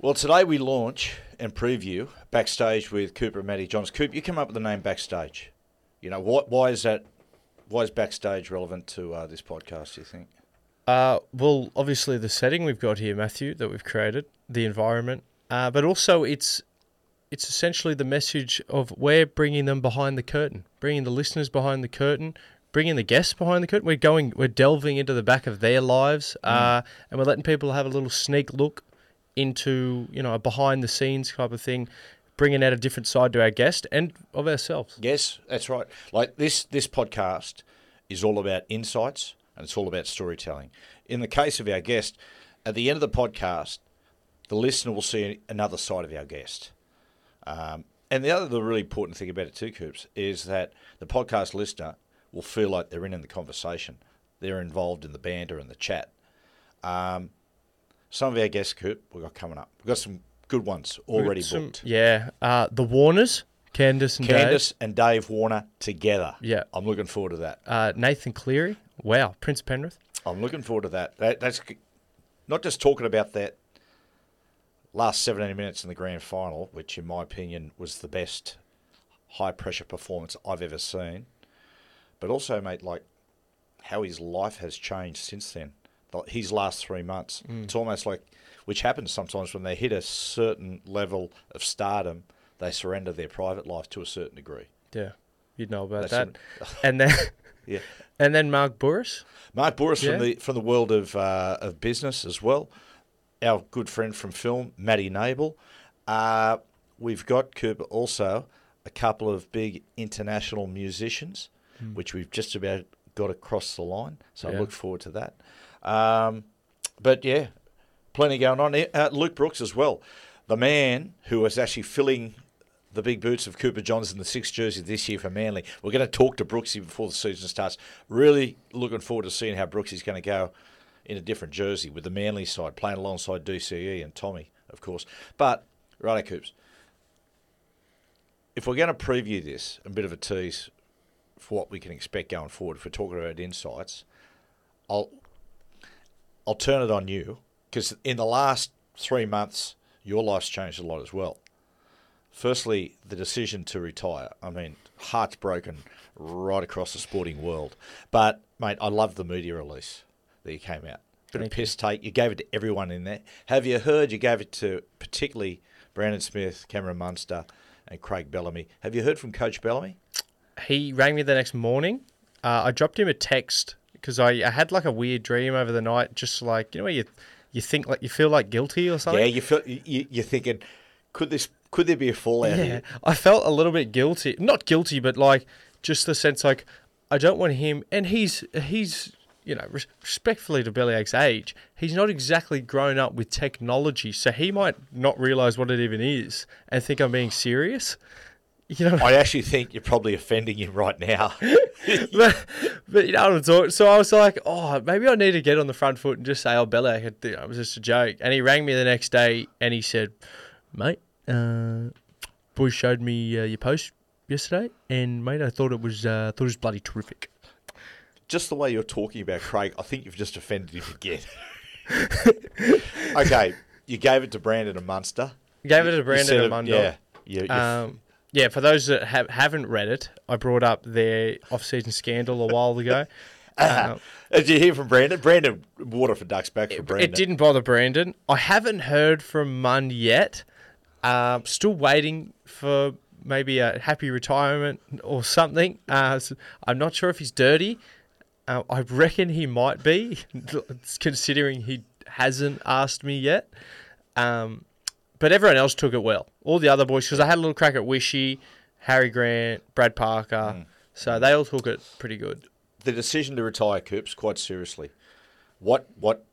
Well, today we launch and preview backstage with Cooper and Matty Johns. Coop, you come up with the name backstage. You know what? Why is that? Why is backstage relevant to uh, this podcast? Do you think? Uh, well, obviously the setting we've got here, Matthew, that we've created, the environment, uh, but also it's it's essentially the message of we're bringing them behind the curtain, bringing the listeners behind the curtain, bringing the guests behind the curtain. We're going, we're delving into the back of their lives, uh, and we're letting people have a little sneak look into you know a behind the scenes type of thing, bringing out a different side to our guest and of ourselves. Yes, that's right. Like this, this podcast is all about insights and it's all about storytelling. In the case of our guest, at the end of the podcast, the listener will see another side of our guest. Um, and the other, the really important thing about it too, Coops, is that the podcast listener will feel like they're in, in the conversation. They're involved in the banter and the chat. Um, some of our guests, Coop, we've got coming up. We've got some good ones already Some- booked. Yeah, uh, the Warners, Candice and Dave. Candice and Dave Warner together. Yeah. I'm looking forward to that. uh, Nathan Cleary. Wow, Prince Penrith. I'm looking forward to that. that that's not just talking about that last 17 minutes in the grand final, which in my opinion was the best high pressure performance I've ever seen, but also, mate, like how his life has changed since then. His last three months. It's almost like, which happens sometimes when they hit a certain level of stardom, they surrender their private life to a certain degree. Yeah, you'd know about That's that. and then Yeah. and then Mark Bouris. Mark Bouris Yeah. from the from the world of uh, of business as well. Our good friend from film, Matty Nable. Uh, we've got Cooper also a couple of big international musicians, which we've just about got across the line. So I look forward to that. Um, but yeah, plenty going on. Uh, Luke Brooks as well, the man who was actually filling the big boots of Cooper Johns in the sixth jersey this year for Manly. We're going to talk to Brooksy before the season starts. Really looking forward to seeing how Brooksy's going to go in a different jersey with the Manly side, playing alongside DCE and Tommy, of course. But, righto, Coops, if we're going to preview this, a bit of a tease for what we can expect going forward, if we're talking about insights, I'll I'll turn it on you because in the last three months, your life's changed a lot as well. Firstly, the decision to retire. I mean, hearts broken right across the sporting world. But, mate, I love the media release that you came out. Bit of piss take. You gave it to everyone in there. Have you heard you gave it to particularly Brandon Smith, Cameron Munster, and Craig Bellamy? Have you heard from Coach Bellamy? He rang me the next morning. Uh, I dropped him a text because I, I had like a weird dream over the night, just like you know, where you you think like you feel like guilty or something. Yeah, you feel you, you're thinking, could this could there be a fallout Yeah, here? I felt a little bit guilty. Not guilty, but like just the sense like I don't want him. And he's he's you know res- respectfully to Billy Bellyache's age, he's not exactly grown up with technology, so he might not realize what it even is and think I'm being serious. You know, I actually think you're probably offending him right now. but, but you know what I'm talking. So I was like, oh, maybe I need to get on the front foot and just say, oh, Bellyache, it was just a joke. And he rang me the next day and he said, mate, uh, boys showed me uh, your post yesterday, and mate, I thought it was uh, thought it was bloody terrific. just the way you're talking about Craig, I think you've just offended him again. okay, you gave it to Brandon and Munster. Gave it to Brandon and Mundo. Yeah, you, you- Um, yeah, for those that have, haven't read it, I brought up their off-season scandal a while ago. Uh, Did you hear from Brandon? Brandon, water for ducks back for Brandon. It didn't bother Brandon. I haven't heard from Munn yet. Um, still waiting for maybe a happy retirement or something. Uh, I'm not sure if he's dirty. Uh, I reckon he might be, considering he hasn't asked me yet. Um, but everyone else took it well. All the other boys, because I had a little crack at Wishy, Harry Grant, Brad Parker. So they all took it pretty good. The decision to retire, Coops, quite seriously. What what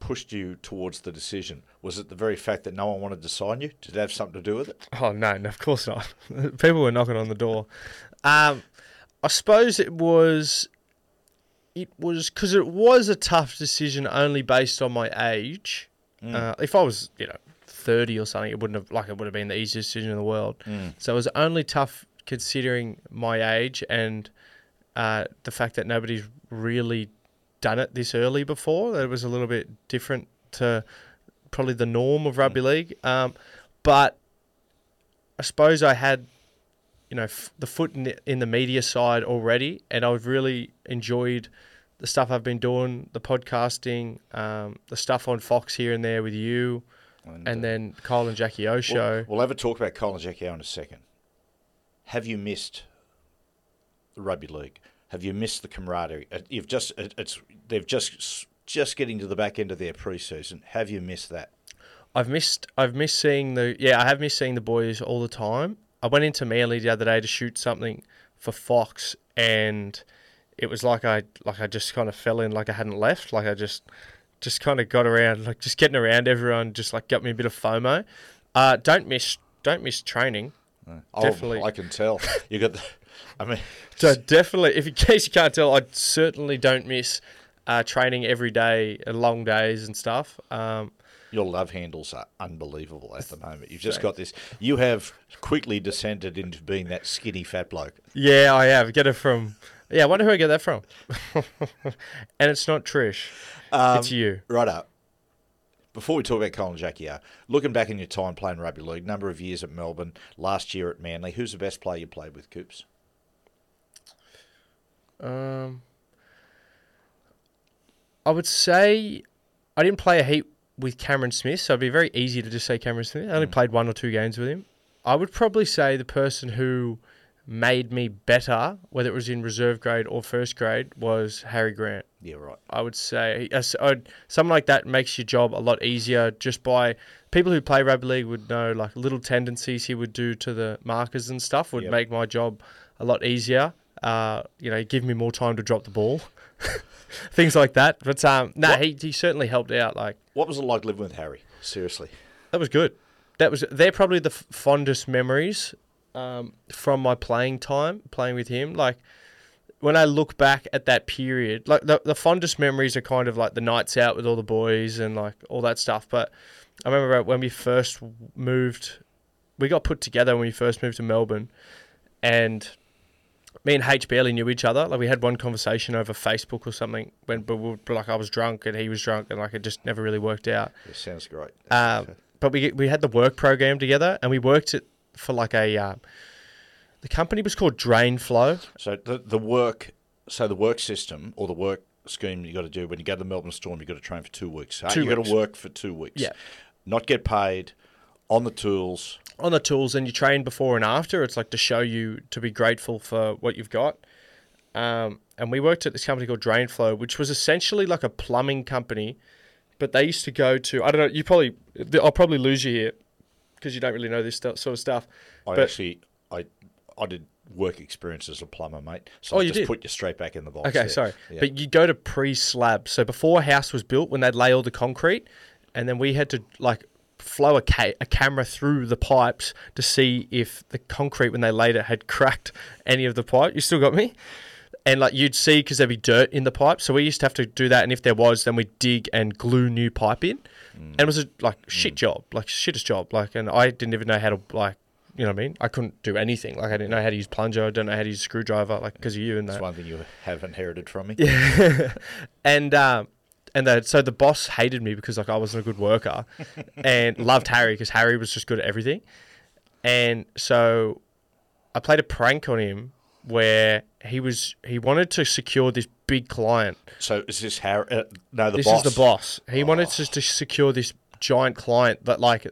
pushed you towards the decision? Was it the very fact that no one wanted to sign you? Did it have something to do with it? Oh no, no, of course not. People were knocking on the door. Um, I suppose it was, it was because it was a tough decision only based on my age. Uh, if I was, you know, thirty or something, it wouldn't have like it would have been the easiest decision in the world. So it was only tough considering my age and uh, the fact that nobody's really done it this early before. It was a little bit different to probably the norm of rugby league. Um, but I suppose I had, you know, f- the foot in the, in the media side already, and I've really enjoyed the stuff I've been doing, the podcasting, um, the stuff on Fox here and there with you, and uh, then Kyle and Jackie O show. We'll, we'll have a talk about Kyle and Jackie O in a second. Have you missed the rugby league? Have you missed the camaraderie? Uh, You've just it, it's they've just just getting to the back end of their preseason. Have you missed that? I've missed I've missed seeing the yeah I have missed seeing the boys all the time. I went into Manly the other day to shoot something for Fox and it was like I like I just kind of fell in like I hadn't left like I just just kind of got around like just getting around everyone just like got me a bit of FOMO. Uh, don't miss don't miss training. Oh, Definitely. I can tell. You got the. I mean, So definitely, if in case you can't tell, I certainly don't miss uh, training every day and long days and stuff. Um, your love handles are unbelievable at the moment. You've just got this. You have quickly descended into being that skinny fat bloke. Yeah, I have. Get it from. Yeah, I wonder who I get that from. and it's not Trish. it's you. Right up. Before we talk about Kyle and Jackie, uh, looking back in your time playing rugby league, number of years at Melbourne, last year at Manly, who's the best player you played with, Coops? Um, I would say I didn't play a heap with Cameron Smith, so it'd be very easy to just say Cameron Smith. I only played one or two games with him. I would probably say the person who made me better, whether it was in reserve grade or first grade, was Harry Grant. Yeah, right. I would say I'd- something like that makes your job a lot easier just by people who play rugby league would know like little tendencies he would do to the markers and stuff would Yep. make my job a lot easier. Uh, you know, give me more time to drop the ball, things like that. But um, no, What- he he certainly helped out. Like What was it like living with Harry? Seriously. that was good. That was they're probably the f- fondest memories um, from my playing time playing with him. Like when I look back at that period, like the the fondest memories are kind of like the nights out with all the boys and like all that stuff. But I remember when we first moved, we got put together when we first moved to Melbourne, and me and H barely knew each other. Like we had one conversation over Facebook or something when, but we were, like I was drunk and he was drunk, and like it just never really worked out. It sounds great. Um, but we we had the work program together, and we worked it for like a. Uh, the company was called Drain Flow. so the the work, so the work system or the work scheme you got to do when you go to the Melbourne Storm, you got to train for two weeks. Two you got to work for two weeks. Yeah. Not get paid, on the tools. on the tools and you train before and after. It's like to show you to be grateful for what you've got. Um, and we worked at this company called Drainflow, which was essentially like a plumbing company, but they used to go to I don't know. You probably I'll probably lose you here because you don't really know this stu- sort of stuff. I But- actually, I, I did work experience as a plumber, mate. So Oh, I you just did? put you straight back in the box. Okay, there. sorry. Yeah. But you go to pre-slab. So before a house was built, when they'd lay all the concrete, and then we had to like flow a, ca- a camera through the pipes to see if the concrete when they laid it had cracked any of the pipe. You still got me? And like you'd see because there'd be dirt in the pipe, so we used to have to do that. And if there was, then we'd dig and glue new pipe in. And it was a like shit job, like shittest job. Like, and I didn't even know how to like, you know what I mean? I couldn't do anything. Like, I didn't know how to use plunger. I don't know how to use screwdriver. Like, because of you and that. That's one thing you have inherited from me. Yeah, and um, and the, so the boss hated me because like I wasn't a good worker, and loved Harry because Harry was just good at everything, and so I played a prank on him where he was he wanted to secure this big client. So is this Harry? Uh, no, the this boss. is the boss. He wanted to, to secure this giant client that like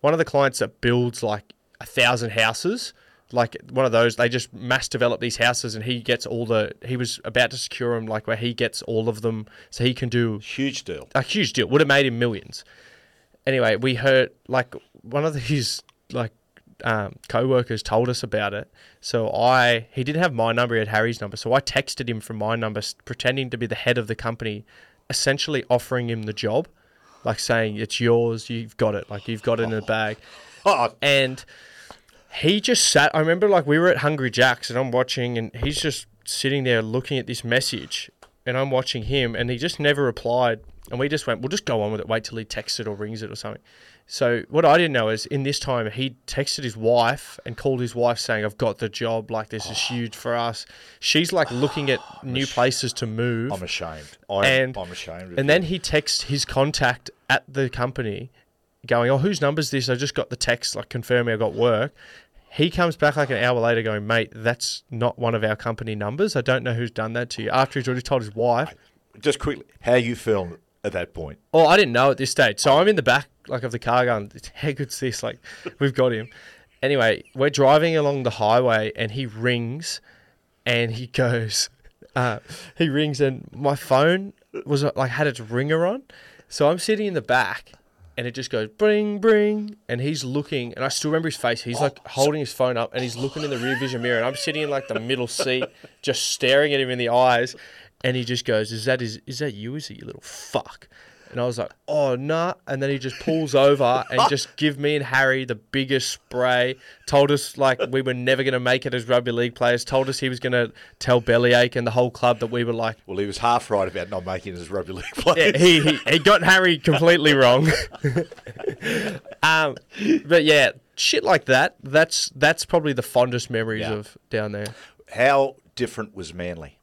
one of the clients that builds like a thousand houses. Like one of those, they just mass develop these houses, and he gets all the. He was about to secure them, like where he gets all of them, so he can do Huge deal. a huge deal. Would have made him millions. Anyway, we heard like one of his like um, co-workers told us about it. So I he didn't have my number, he had Harry's number. So I texted him from my number, pretending to be the head of the company, essentially offering him the job, like saying it's yours, you've got it, like you've got it in the bag Oh, and he just sat. I remember like we were at Hungry Jack's and I'm watching, and he's just sitting there looking at this message, and I'm watching him, and he just never replied. And we just went, we'll just go on with it. Wait till he texts it or rings it or something. So what I didn't know is in this time he texted his wife and called his wife saying, "I've got the job. Like this is oh. huge for us." She's like looking at new places to move. I'm ashamed. I'm, And- I'm ashamed. And then he texts his contact at the company going, "Oh, whose number's this?" I just got the text like confirming I got work. He comes back like an hour later, going, "Mate, that's not one of our company numbers. I don't know who's done that to you." After he's already told his wife. Just quickly, how you feeling at that point? Oh, I didn't know at this stage. So I'm in the back like of the car going, how good's this? Like, we've got him. Anyway, we're driving along the highway and he rings and he goes, uh, he rings and my phone was uh, like had its ringer on. So I'm sitting in the back and it just goes bring bring and he's looking and I still remember his face. He's like holding his phone up and he's looking in the rear vision mirror and I'm sitting in like the middle seat just staring at him in the eyes and he just goes, "Is that is is that you? Is it you little fuck?" And I was like, "Oh nah!" And then he just pulls over and just give me and Harry the biggest spray. Told us like we were never going to make it as rugby league players. Told us he was going to tell Bellyache and the whole club that we were like. Well, he was half right about not making it as rugby league Yeah, players. he, he he got Harry completely wrong. um, but yeah, shit like that. That's that's probably the fondest memories Yeah. of down there. How different was Manly?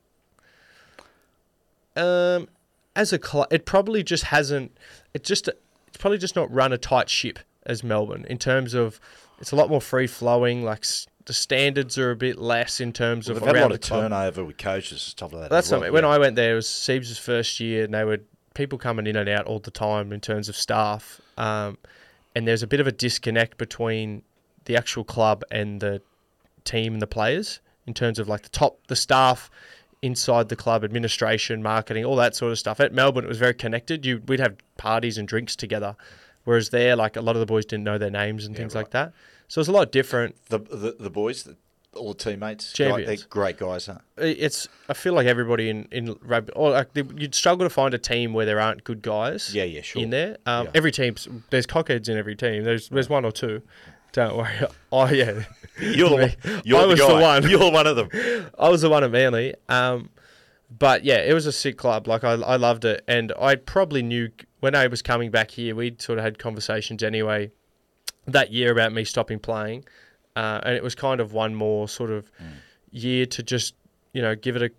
Um, as a club, it probably just hasn't. It just it's probably just not run a tight ship as Melbourne in terms of it's a lot more free flowing. Like s- the standards are a bit less in terms Well, of they've had a lot of club. turnover with coaches stuff like that. That's well, something. When yeah. I went there, it was Siebes' first year, and they were people coming in and out all the time in terms of staff. Um, and there's a bit of a disconnect between the actual club and the team and the players in terms of like the top, the staff inside the club, administration, marketing, all that sort of stuff. At Melbourne, it was very connected. You we'd have parties and drinks together, whereas there, like a lot of the boys didn't know their names and things like that. So it's a lot different. the, the the boys, the, all the teammates, Champions. They're great guys, huh? it's I feel like everybody in in rugby or like the, you'd struggle to find a team where there aren't good guys. Yeah, yeah, sure. In there, um, Yeah. every team there's cockheads in every team. There's there's one or two. Don't worry. Oh yeah, You're the, one. you're I the was the one. You're one of them. I was the one at Manly. Um, but yeah, it was a sick club. Like I I loved it, and I probably knew when I was coming back here. We'd sort of had conversations anyway that year about me stopping playing, uh, and it was kind of one more sort of year to just you know give it a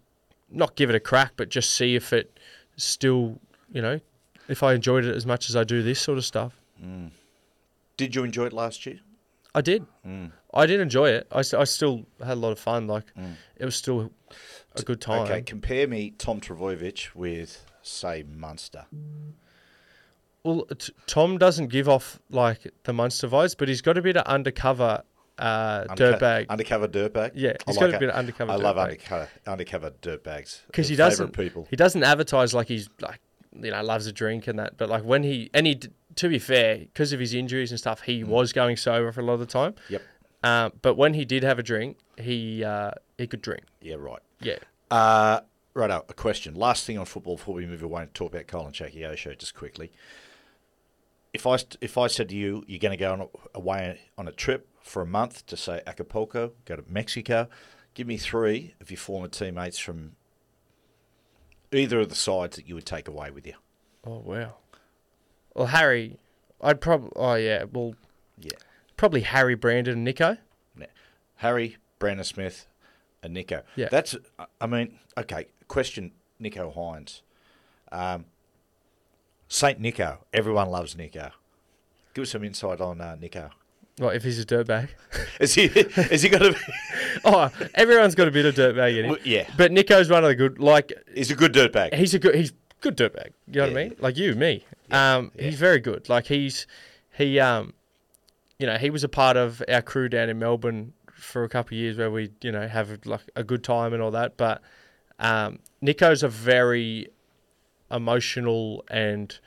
not give it a crack, but just see if it still you know if I enjoyed it as much as I do this sort of stuff. Did you enjoy it last year? I did. I did enjoy it. I, I still had a lot of fun. Like it was still a good time. Okay, compare me Tom Trbojevic with say Munster. Well, t- Tom doesn't give off like the Munster vibes, but he's got a bit of undercover uh, Underco- dirtbag Undercover dirtbag. Yeah, I he's got a bit of undercover I love undercover undercover dirtbags. because he doesn't. people. He doesn't advertise like he's like you know loves a drink and that. But like when he and he to be fair, because of his injuries and stuff, he was going sober for a lot of the time. Yep. Uh, but when he did have a drink, he uh, he could drink. Yeah, right. Yeah. Uh, right, a question. Last thing on football before we move away and talk about Kyle and Jackie O show just quickly. If I if I said to you, you're going to go on away on a trip for a month to say Acapulco, go to Mexico, give me three of your former teammates from either of the sides that you would take away with you. Oh wow. Well, Harry, I'd probably. Oh yeah. Well, Yeah. probably Harry, Brandon, and Nicho. Yeah. Harry, Brandon Smith, and Nicho. Yeah. That's, I mean, okay, question Nicho Hynes. Um, St. Nicho. Everyone loves Nicho. Give us some insight on uh, Nicho. What if he's a dirtbag? Is he, is he going to oh, everyone's got a bit of dirtbag in him. Well, yeah. But Nicho's one of the good. Like he's a good dirtbag. he's a good. He's good dirtbag. You know what I mean? Like you, me. Um, he's very good. Like he's he um, you know, he was a part of our crew down in Melbourne for a couple of years where we you know have like a good time and all that. But um, Nicho's a very emotional and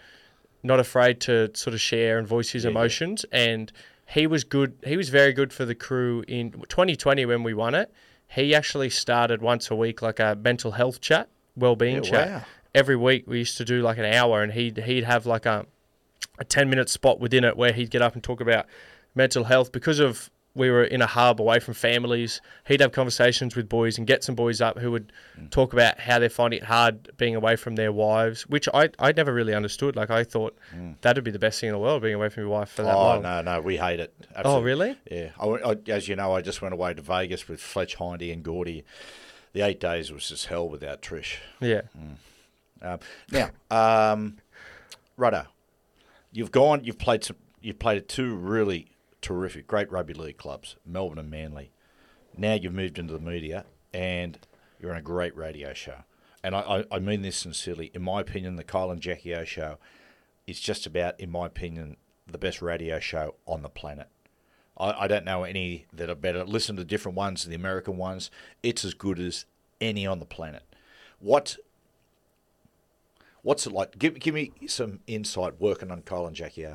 not afraid to sort of share and voice his Yeah, yeah. emotions and he was good he was very good for the crew in 2020 when we won it he actually started once a week like a mental health chat well-being Yeah, chat wow. Every week we used to do like an hour and he'd he'd have like a a 10 minute spot within it where he'd get up and talk about mental health because of we were in a hub away from families he'd have conversations with boys and get some boys up who would Mm. talk about how they're finding it hard being away from their wives which I I never really understood like I thought that'd be the best thing in the world being away from your wife for that Mm. Oh, long no, no, we hate it. oh really Yeah. I, I, as you know, I just went away to Vegas with Fletch Hindy and Gordy. The eight days was just hell without Trish. yeah Um, now, um, Rudder, you've gone, you've played some you've played at two really terrific, great rugby league clubs, Melbourne and Manly. Now you've moved into the media and you're on a great radio show. And I, I, I mean this sincerely. In my opinion, the Kyle and Jackie O show is just about, in my opinion, the best radio show on the planet. I, I don't know any that are better. Listen to different ones, the American ones. It's as good as any on the planet. What What's it like? Give, give me some insight working on Kyle and Jackie.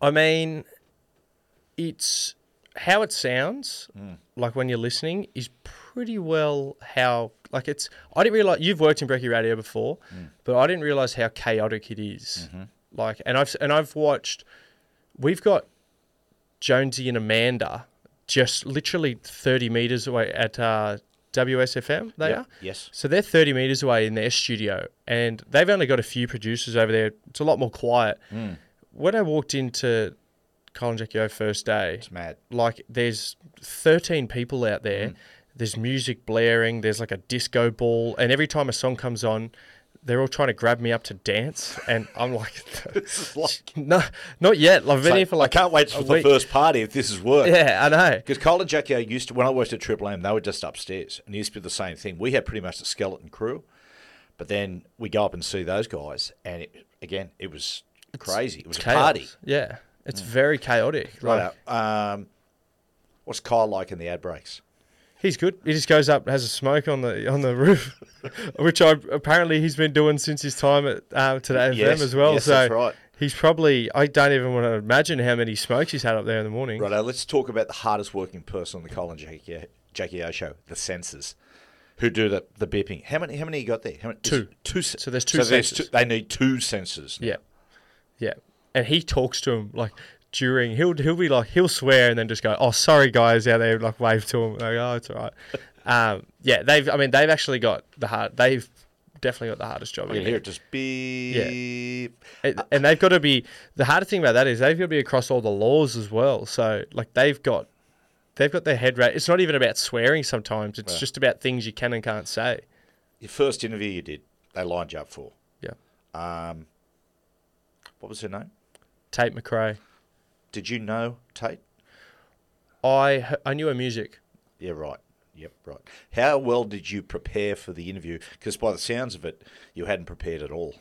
I mean, it's how it sounds hmm. like when you're listening is pretty well how like it's. I didn't realize you've worked in Brekkie Radio before, hmm. but I didn't realize how chaotic it is. Mm-hmm. Like, and I've and I've watched. We've got Jonesy and Amanda just literally 30 meters away at uh, WSFM. They Yep. are. Yes. So they're 30 meters away in their studio, and they've only got a few producers over there. It's a lot more quiet. Hmm. When I walked into Kyle and Jackie first day, It's mad. like there's 13 people out there. Hmm. There's music blaring. There's like a disco ball, and every time a song comes on, they're all trying to grab me up to dance, and I'm like, like, no, not yet. I've been so here for like I can't wait for the week. first party if this is work. Yeah, I know. Because Kyle and Jackie used to, when I worked at Triple M, they were just upstairs, and it used to be the same thing. We had pretty much the skeleton crew, but then we go up and see those guys, and it, again, it was crazy. It was a Chaos. party. Yeah, it's very chaotic. Like, Right. Um, what's Kyle like in the ad breaks? He's good. He just goes up, has a smoke on the on the roof, which I apparently he's been doing since his time at uh, Today Yes, FM as well. yes, so that's right. he's probably I don't even want to imagine how many smokes he's had up there in the morning. Right, let's talk about the hardest working person on the Kyle and Jackie, Jackie O show, the censors, who do the, the bipping. How many? How many you got there? How many, Two. Two. So there's two censors. two- they need two censors. now. Yeah, yeah, and he talks to him like during he'll he'll be like he'll swear and then just go oh sorry guys out there like wave to him like oh it's all right. um, yeah, they've I mean they've actually got the hard they've definitely got the hardest job. You can hear it just beep. And, and they've got to be the hardest thing about that is they've got to be across all the laws as well. So like they've got they've got their head right. It's not even about swearing sometimes. It's Yeah. just about things you can and can't say. Your first interview you did, they lined you up for. Yeah. Um, what was her name? Tate McRae. Did you know Tate? I I knew her music. Yeah, right. Yep, right. How well did you prepare for the interview? Because by the sounds of it, you hadn't prepared at all.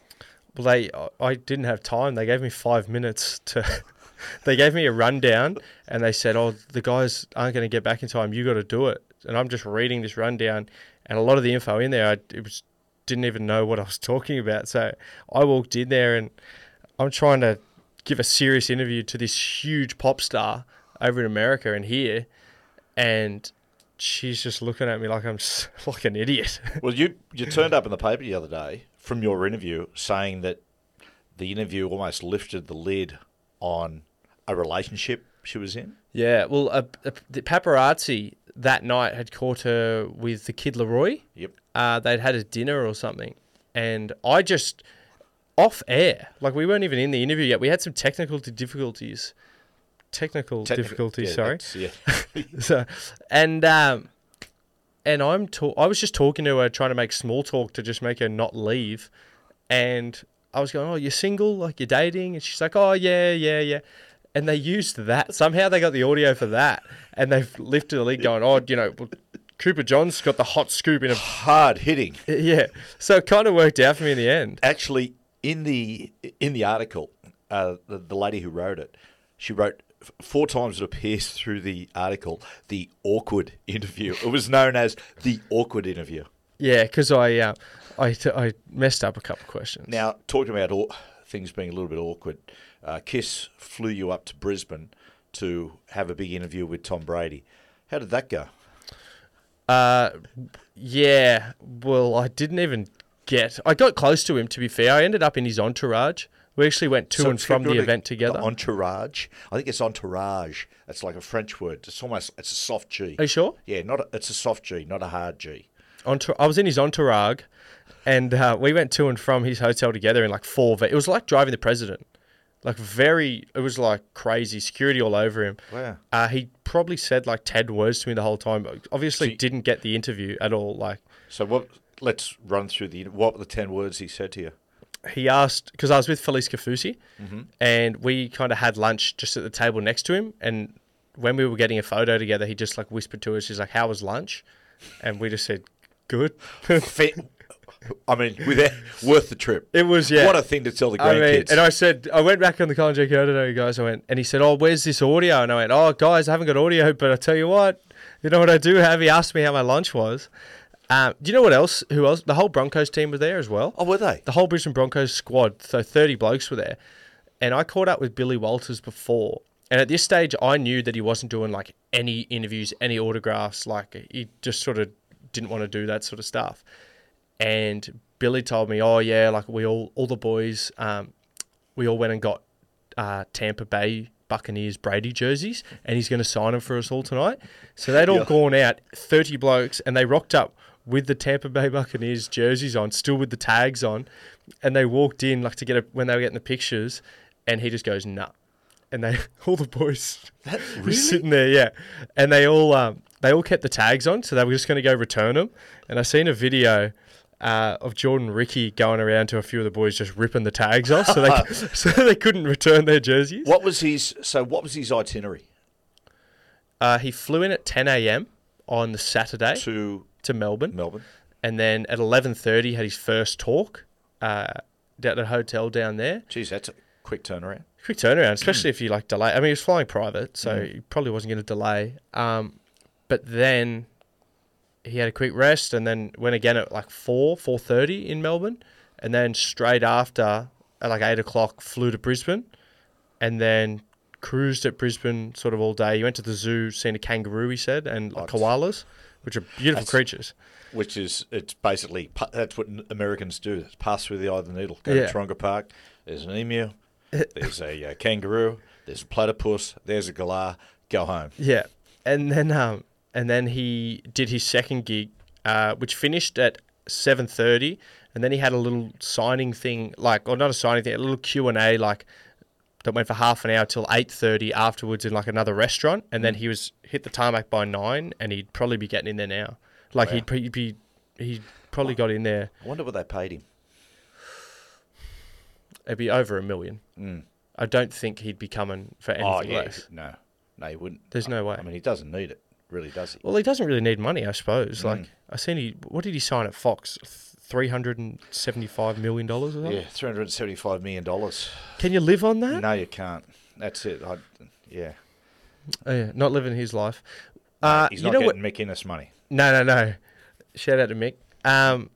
Well, they I didn't have time. They gave me five minutes to. they gave me a rundown and they said, "Oh, the guys aren't going to get back in time. You got to do it." And I'm just reading this rundown, and a lot of the info in there, I it was didn't even know what I was talking about. So I walked in there and I'm trying to give a serious interview to this huge pop star over in America and here, and she's just looking at me like I'm like an idiot. Well, you you turned up in the paper the other day from your interview saying that the interview almost lifted the lid on a relationship she was in. Yeah, well, uh, uh, the paparazzi that night had caught her with the kid LAROI. Yep. Uh, they'd had a dinner or something, and I just off air, like we weren't even in the interview yet. We had some technical difficulties. Technical Technical- difficulties, yeah, sorry. Yeah. so, and um, and I'm ta- I was just talking to her, trying to make small talk to just make her not leave, and I was going, "Oh, you're single? Like you're dating?" And she's like, "Oh, yeah, yeah, yeah." And they used that somehow. They got the audio for that, and they've lifted the lead, going, "Oh, you know, Cooper John's got the hot scoop in a Hard hitting. yeah." So it kind of worked out for me in the end. Actually, in the in the article, uh, the, the lady who wrote it, she wrote four times it appears through the article the awkward interview. It was known as the awkward interview. Yeah, because I, uh, I messed up a couple of questions. Now, talking about aw- things being a little bit awkward, uh, Kiss flew you up to Brisbane to have a big interview with Tom Brady. How did that go? Uh, yeah. Well, I didn't even get. I got close to him. To be fair, I ended up in his entourage. We actually went to So and from the event together. Entourage. I think it's entourage. It's like a French word. It's almost it's a soft G. Are you sure? Yeah, not a, it's a soft G, not a hard G. Entour- I was in his entourage, and uh, we went to and from his hotel together in like four. Ve- it was like driving the president. Like very, it was like crazy security all over him. Wow. Uh, he probably said like ten words to me the whole time. but Obviously, So you- didn't get the interview at all. Like So what? Let's run through the what were the ten words he said to you. he asked because I was with Felise Kaufusi, mm-hmm. and we kind of had lunch just at the table next to him. And when we were getting a photo together, he just like whispered to us, "He's like, how was lunch?" And we just said, "Good." I mean, with that, worth the trip. it was yeah. What a thing to tell the I mean, and I said, I went back on the Colin J. Curtin guys. I went, and he said, "Oh, where's this audio?" And I went, "Oh, guys, I haven't got audio, but I tell you what, you know what I do have." He asked me how my lunch was. Um, do you know what else? Who else? The whole Broncos team was there as well. oh, were they? The whole Brisbane Broncos squad, so thirty blokes were there, and I caught up with Billy Walters before. And at this stage, I knew that he wasn't doing like any interviews, any autographs. Like he just sort of didn't want to do that sort of stuff. And Billy told me, "Oh yeah, like we all, all the boys, um, we all went and got uh, Tampa Bay Buccaneers Brady jerseys, and he's going to sign them for us all tonight." So they'd all Yeah. gone out, thirty blokes, and they rocked up with the Tampa Bay Buccaneers jerseys on, still with the tags on, and they walked in like to get a, when they were getting the pictures, and he just goes, "Nah." And they all the boys That, were sitting there, yeah, and they all um, they all kept the tags on, so they were just going to go return them. And I seen a video uh, of Jordan Riki going around to a few of the boys just ripping the tags off, so they so they couldn't return their jerseys. What was his? So, what was his itinerary Uh, he flew in at 10 a.m. on the Saturday to to Melbourne, Melbourne? and then at 11:30 had his first talk uh, at a hotel down there. Geez, that's a quick turnaround. Quick turnaround, especially if you like delay. I mean, he was flying private, so he probably wasn't going to delay. Um, but then he had a quick rest, and then went again at like four, four thirty in Melbourne, and then straight after at like eight o'clock flew to Brisbane, and then cruised at Brisbane sort of all day. He went to the zoo, seen a kangaroo, he said, and like koalas, which are beautiful That's- creatures. Which is, it's basically that's what Americans do. It's pass through the eye of the needle. Go Yeah. to Taronga Park. There's an emu. There's a uh, kangaroo. There's a platypus. There's a galah. Go home. Yeah, and then um, and then he did his second gig, uh, which finished at seven thirty, and then he had a little signing thing, like or not a signing thing, a little Q and A, like that went for half an hour till eight thirty afterwards in like another restaurant, and then he was hit the tarmac by nine, and he'd probably be getting in there now. Like Wow. he'd be, be he probably got in there. I wonder what they paid him. It'd be over a million. Mm. I don't think he'd be coming for anything Oh yeah, less. no, no, he wouldn't. There's no way. I mean, he doesn't need it, really, does he? Well, he doesn't really need money, I suppose. Mm. Like I seen he, what did he sign at Fox? Three hundred and seventy-five million dollars or something. Yeah, three hundred seventy-five million dollars. Can you live on that? No, you can't. That's it. I, yeah, Oh, yeah, not living his life. Uh, he's you not know what? getting McInnes money. No, no, no. Shout out to Mick. Um,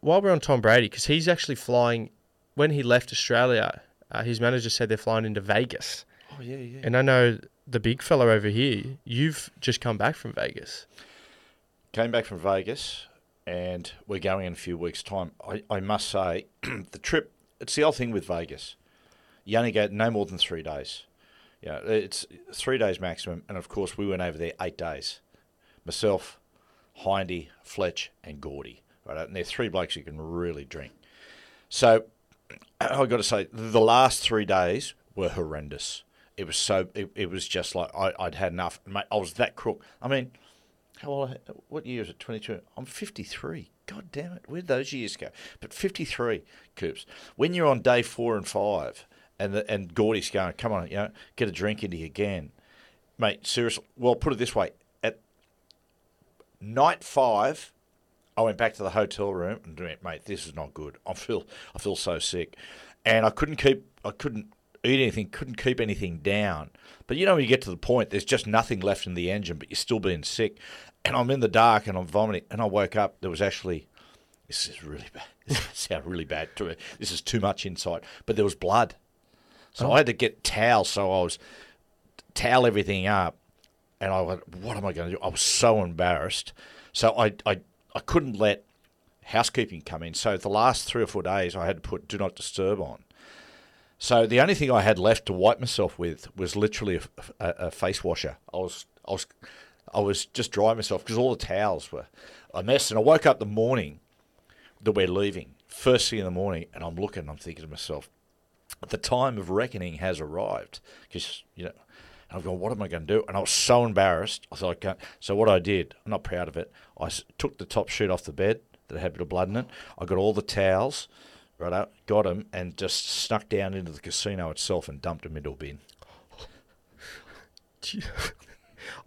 while we're on Tom Brady, because he's actually flying. When he left Australia, uh, his manager said they're flying into Vegas, Oh yeah, yeah. and I know the big fella over here. You've just come back from Vegas. Came back from Vegas, and we're going in a few weeks' time. I, I must say, the trip. It's the old thing with Vegas. You only go no more than three days. Yeah, it's three days maximum, and of course we went over there eight days. Myself, Hindy, Fletch, and Gordy. Right, and they're three blokes you can really drink. So I've got to say, the last three days were horrendous. It was so. It, it was just like I, I'd had enough. Mate, I was that crook. I mean, how old? What year is it? Twenty two. I'm fifty three. God damn it! Where'd those years go? But fifty three, Coops. When you're on day four and five, and the, and Gordy's going, come on, you know, get a drink into you again, mate. Seriously. Well, put it this way: at night five, I went back to the hotel room and went, mate, this is not good. I feel I feel so sick, and I couldn't keep I couldn't eat anything, couldn't keep anything down. But you know when you get to the point, there's just nothing left in the engine, but you're still being sick, and I'm in the dark and I'm vomiting, and I woke up. There was actually this is really bad. This sounds really bad to me. This is too much insight, but there was blood, so oh. I had to get towels. So I was towel everything up, and I went, "What am I going to do?" I was so embarrassed, so I I I couldn't let housekeeping come in. So the last three or four days, I had to put "Do Not Disturb" on. So the only thing I had left to wipe myself with was literally a, a, a face washer. I was I was I was just drying myself because all the towels were a mess. And I woke up the morning that we're leaving, first thing in the morning, and I'm looking, I'm thinking to myself, the time of reckoning has arrived because you know. And I've gone, what am I going to do? And I was so embarrassed. I thought, I can't. So what I did, I'm not proud of it. I took the top sheet off the bed that had a bit of blood in it. I got all the towels, right got him, and just snuck down into the casino itself and dumped him into a bin.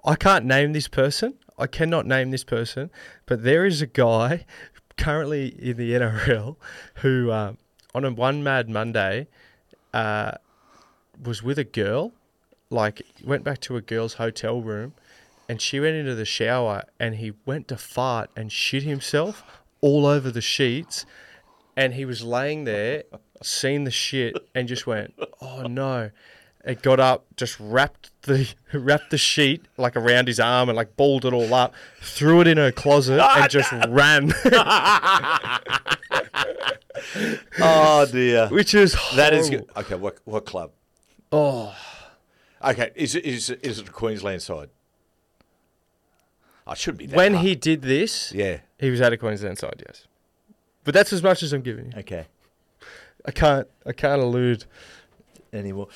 I can't name this person. I cannot name this person, but there is a guy currently in the NRL who, uh, on a one Mad Monday, uh, was with a girl. Like went back to a girl's hotel room, and she went into the shower, and he went to fart and shit himself all over the sheets, and he was laying there, seen the shit, and just went, "Oh no." It got up, just wrapped the wrapped the sheet like around his arm and like balled it all up, threw it in her closet, ah, and just ran. Oh dear, Which is that is horrible. good. Okay, what what club? Oh, Okay, is it is it, is it the Queensland side? I shouldn't be that when hard. he did this, yeah he was at a Queensland side, yes. But that's as much as I'm giving you. okay I can't. I can't allude. anymore.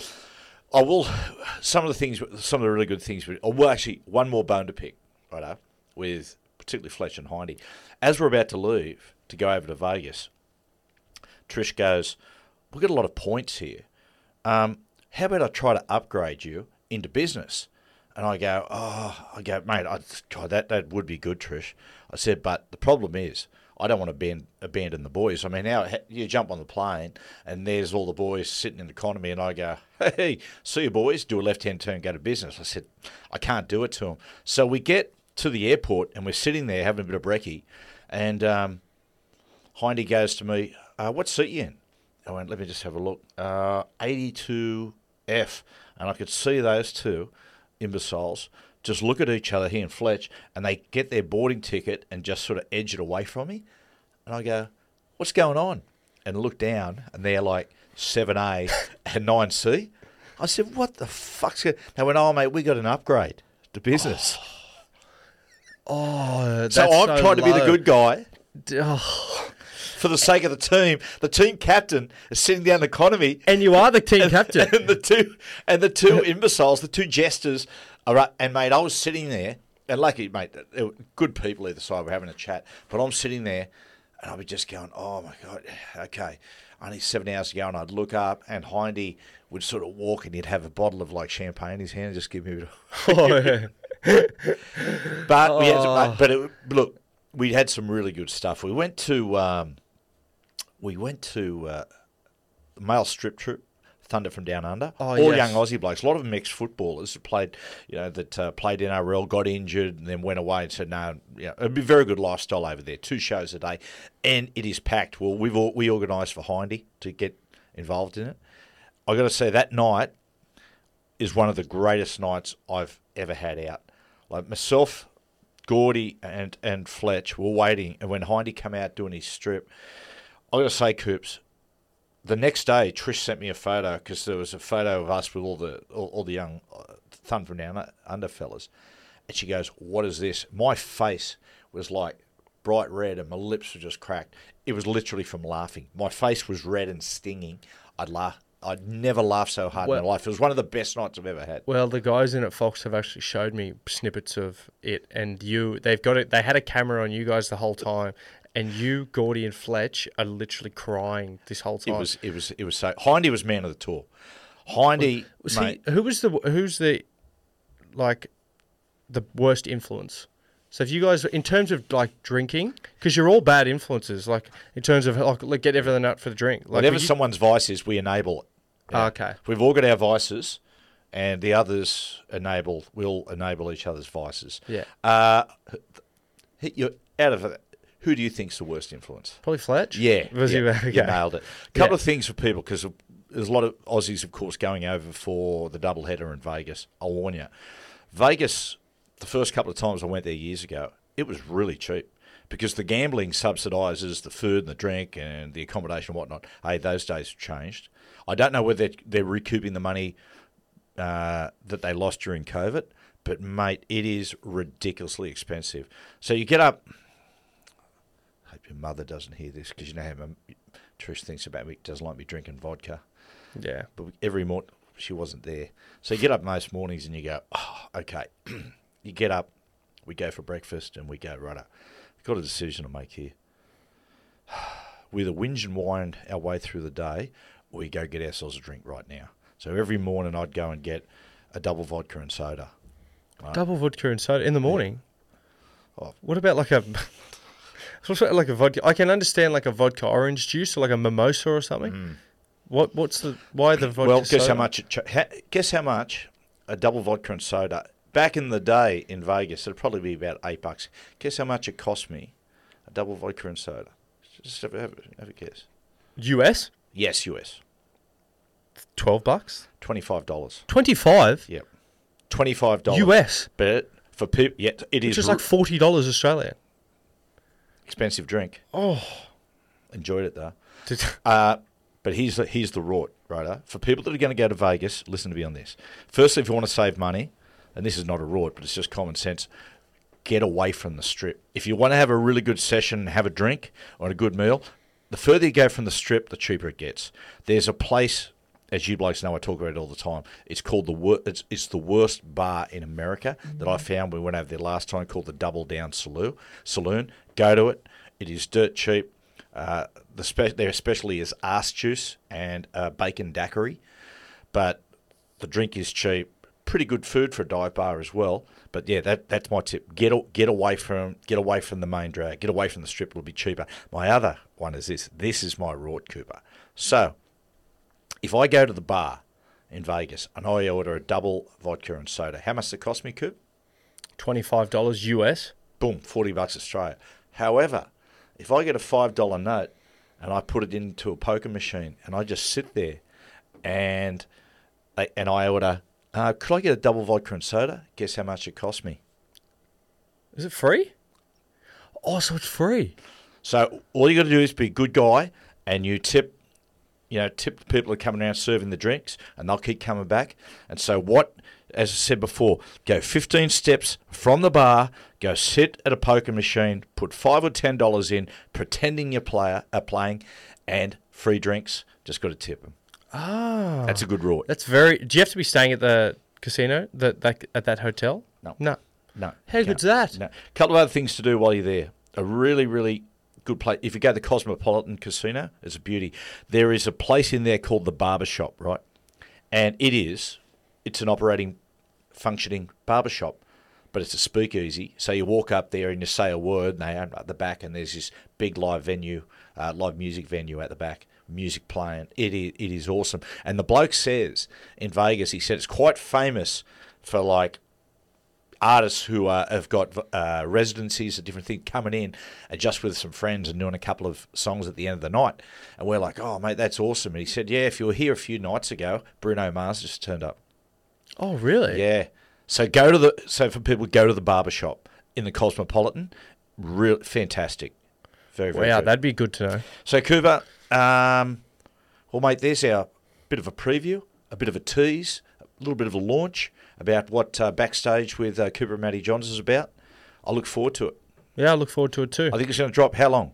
I will. Some of the things, some of the really good things. Oh, well, actually, one more bone to pick, right up with particularly Fletch and Hindy. As we're about to leave to go over to Vegas, Trish goes, "We've got a lot of points here. Um, how about I try to upgrade you into business?" And I go, "Oh, I go, mate. I, God, that that would be good, Trish." I said, "But the problem is." I don't want to ban- abandon the boys. I mean, now you jump on the plane and there's all the boys sitting in the economy, and I go, "Hey, see you boys, do a left-hand turn, go to business." I said, "I can't do it to them." So we get to the airport and we're sitting there having a bit of brekkie, and um, Hindy goes to me, uh, "What seat you in?" I went, "Let me just have a look." Uh, 82F, and I could see those two imbeciles just look at each other, he and Fletch, and they get their boarding ticket and just sort of edge it away from me, and I go, "What's going on?" And look down, and they're like 7A and 9C. I said, "What the fuck's going?" They went, "Oh, mate, we got an upgrade to business." Oh, so I'm trying to be the good guy. Oh. for the sake of the team. The team captain is sitting down the economy, And you are the team captain. and the two and the two imbeciles, the two jesters, are up. And mate, I was sitting there, and lucky mate, they were good people either side. We're having a chat, but I'm sitting there, and I'll be just going, "Oh my god, okay." Only seven hours to go, and I'd look up, and Hindy would sort of walk, and he'd have a bottle of like champagne in his hand, and just give me a bit of Oh, yeah. but we had, Oh. but it, look, we had some really good stuff. We went to um, we went to uh, male strip troop, Thunder from Down Under. Oh, All yes. young Aussie blokes. A lot of them ex footballers that played, you know, that uh, played NRL, got injured, and then went away and said, "No, you know, it'd be a very good lifestyle over there. Two shows a day, and it is packed." Well, we've all, we organised for Hindy to get involved in it. I got to say that night is one of the greatest nights I've ever had out. Like myself, Gordy, and and Fletch were waiting, and when Hindy came out doing his strip, I got to say, Coops, the next day Trish sent me a photo because there was a photo of us with all the all, all the young uh, Thun from Down Under fellas, and she goes, "What is this?" My face was like bright red, and my lips were just cracked. It was literally from laughing. My face was red and stinging. I'd laugh. I'd never laughed so hard in my life. It was one of the best nights I've ever had. Well, the guys in at Fox have actually showed me snippets of it, and you, they've got it. They had a camera on you guys the whole time, and you, Gordy, and Fletch are literally crying this whole time. It was it was it was so. Hindy was man of the tour. Hindy, Was mate, he, who was the who's the like the worst influence? So if you guys, in terms of like drinking, because you're all bad influences, like in terms of like, like get everything out for the drink. Like whatever you- someone's vice is, we enable it. Oh, okay. We've all got our vices, and the others enable. Will enable each other's vices. Yeah. Uh, hit you out of it. Who do you think's the worst influence? Probably Fletch. Yeah, Was yeah, he? Okay. you nailed it. A couple Yeah. of things for people because there's a lot of Aussies, of course, going over for the double header in Vegas. I'll warn you, Vegas. The first couple of times I went there years ago, it was really cheap because the gambling subsidises the food and the drink and the accommodation and whatnot. Hey, those days have changed. I don't know whether they're, they're recouping the money uh, that they lost during COVID, but mate, it is ridiculously expensive. So you get up. Your mother doesn't hear this because you know how my, Trish thinks about me. Doesn't like me drinking vodka, Yeah. but every morning she wasn't there. So you get up most mornings and you go, oh, okay. you get up, we go for breakfast, and we go right up. We've got a decision to make here. we either whinge and wind our way through the day, or we go get ourselves a drink right now. So every morning I'd go and get a double vodka and soda. Double vodka and soda in the morning. Oh. What about like a about like a vodka? I can understand like a vodka orange juice or like a mimosa or something. What what's the why the vodka? Mm. well, guess how much? It guess how much a double vodka and soda back in the day in Vegas? It'd probably be about eight bucks. Guess how much it cost me? A double vodka and soda. Just have, a- have, have a guess. US Yes, US. twelve bucks, Twenty five dollars. twenty five Yep. Twenty five dollars. US, But for people, yeah, it is which is r- like forty dollars Australian. Expensive drink. Oh, Enjoyed it though. Uh, but here's the, here's the rort, right? For people that are going to go to Vegas, listen to me on this. Firstly, if you want to save money, and this is not a rort, but it's just common sense, get away from the strip. If you want to have a really good session and have a drink or a good meal, the further you go from the strip, the cheaper it gets. There's a place, as you blokes know, I talk about it all the time. It's called the wor- it's, it's the worst bar in America that I found we went over there last time, called the Double Down Saloon. Saloon. Go to it. It is dirt cheap. Uh, the spe- their specialty is ass juice and uh, bacon daiquiri, but the drink is cheap. Pretty good food for a dive bar as well. But yeah, that that's my tip. Get get away from get away from the main drag. Get away from the strip. It'll be cheaper. My other one is this. This is my Rort Cooper. So if I go to the bar in Vegas and I order a double vodka and soda, how much does it cost me, Coop? twenty five dollars US. boom, 40 bucks Australia. However, if I get a $5 note and I put it into a poker machine and I just sit there and I- and I order, uh, could I get a double vodka and soda? Guess how much it cost me? Is it free? Oh, so it's free. So all you got to do is be a good guy and you tip, you know, tip the people are coming around serving the drinks and they'll keep coming back. And so what, as I said before, go 15 steps from the bar, go sit at a poker machine, put five or ten dollars in, pretending you're player are playing, and free drinks. Just got to tip them. Ah, That's a good rule. That's very. Do you have to be staying at the casino that, that at that hotel? No. No. No. How good's that? No. A couple of other things to do while you're there. A really, really good place. If you go to the Cosmopolitan Casino, it's a beauty. There is a place in there called the Barber Shop, right? And it is, it's an operating, functioning barber shop, but it's a speakeasy. So you walk up there and you say a word, and they open up the back, and there's this big live venue, uh, live music venue at the back. Music playing, it is, it is awesome. And the bloke says in Vegas, he said it's quite famous for like artists who uh, have got uh, residencies and different things coming in and just with some friends and doing a couple of songs at the end of the night. And we're like, oh, mate, that's awesome. And he said, yeah, if you were here a few nights ago, Bruno Mars just turned up. Oh, really? Yeah. So go to the, so for people, go to the barber shop in the Cosmopolitan. Real fantastic. Very, very Wow, good. that'd be good to know. So, Cooper, um, well, mate, there's our bit of a preview, a bit of a tease, a little bit of a launch about what uh, Backstage with uh, Cooper and Matty Johns is about. I look forward to it. Yeah, I look forward to it too. I think it's going to drop how long?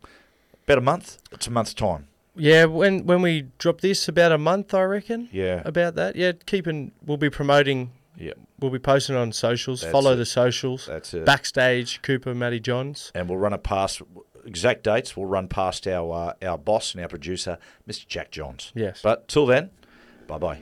About a month? It's a month's time. Yeah, when when we drop this, about a month, I reckon. Yeah. About that, yeah. Keeping, we'll be promoting. Yeah. We'll be posting on socials. That's Follow it. the socials. That's it. Backstage, Cooper, Matty Johns. And we'll run it past exact dates. We'll run past our uh, our boss and our producer, Mr. Jack Johns. Yes. But till then, bye bye.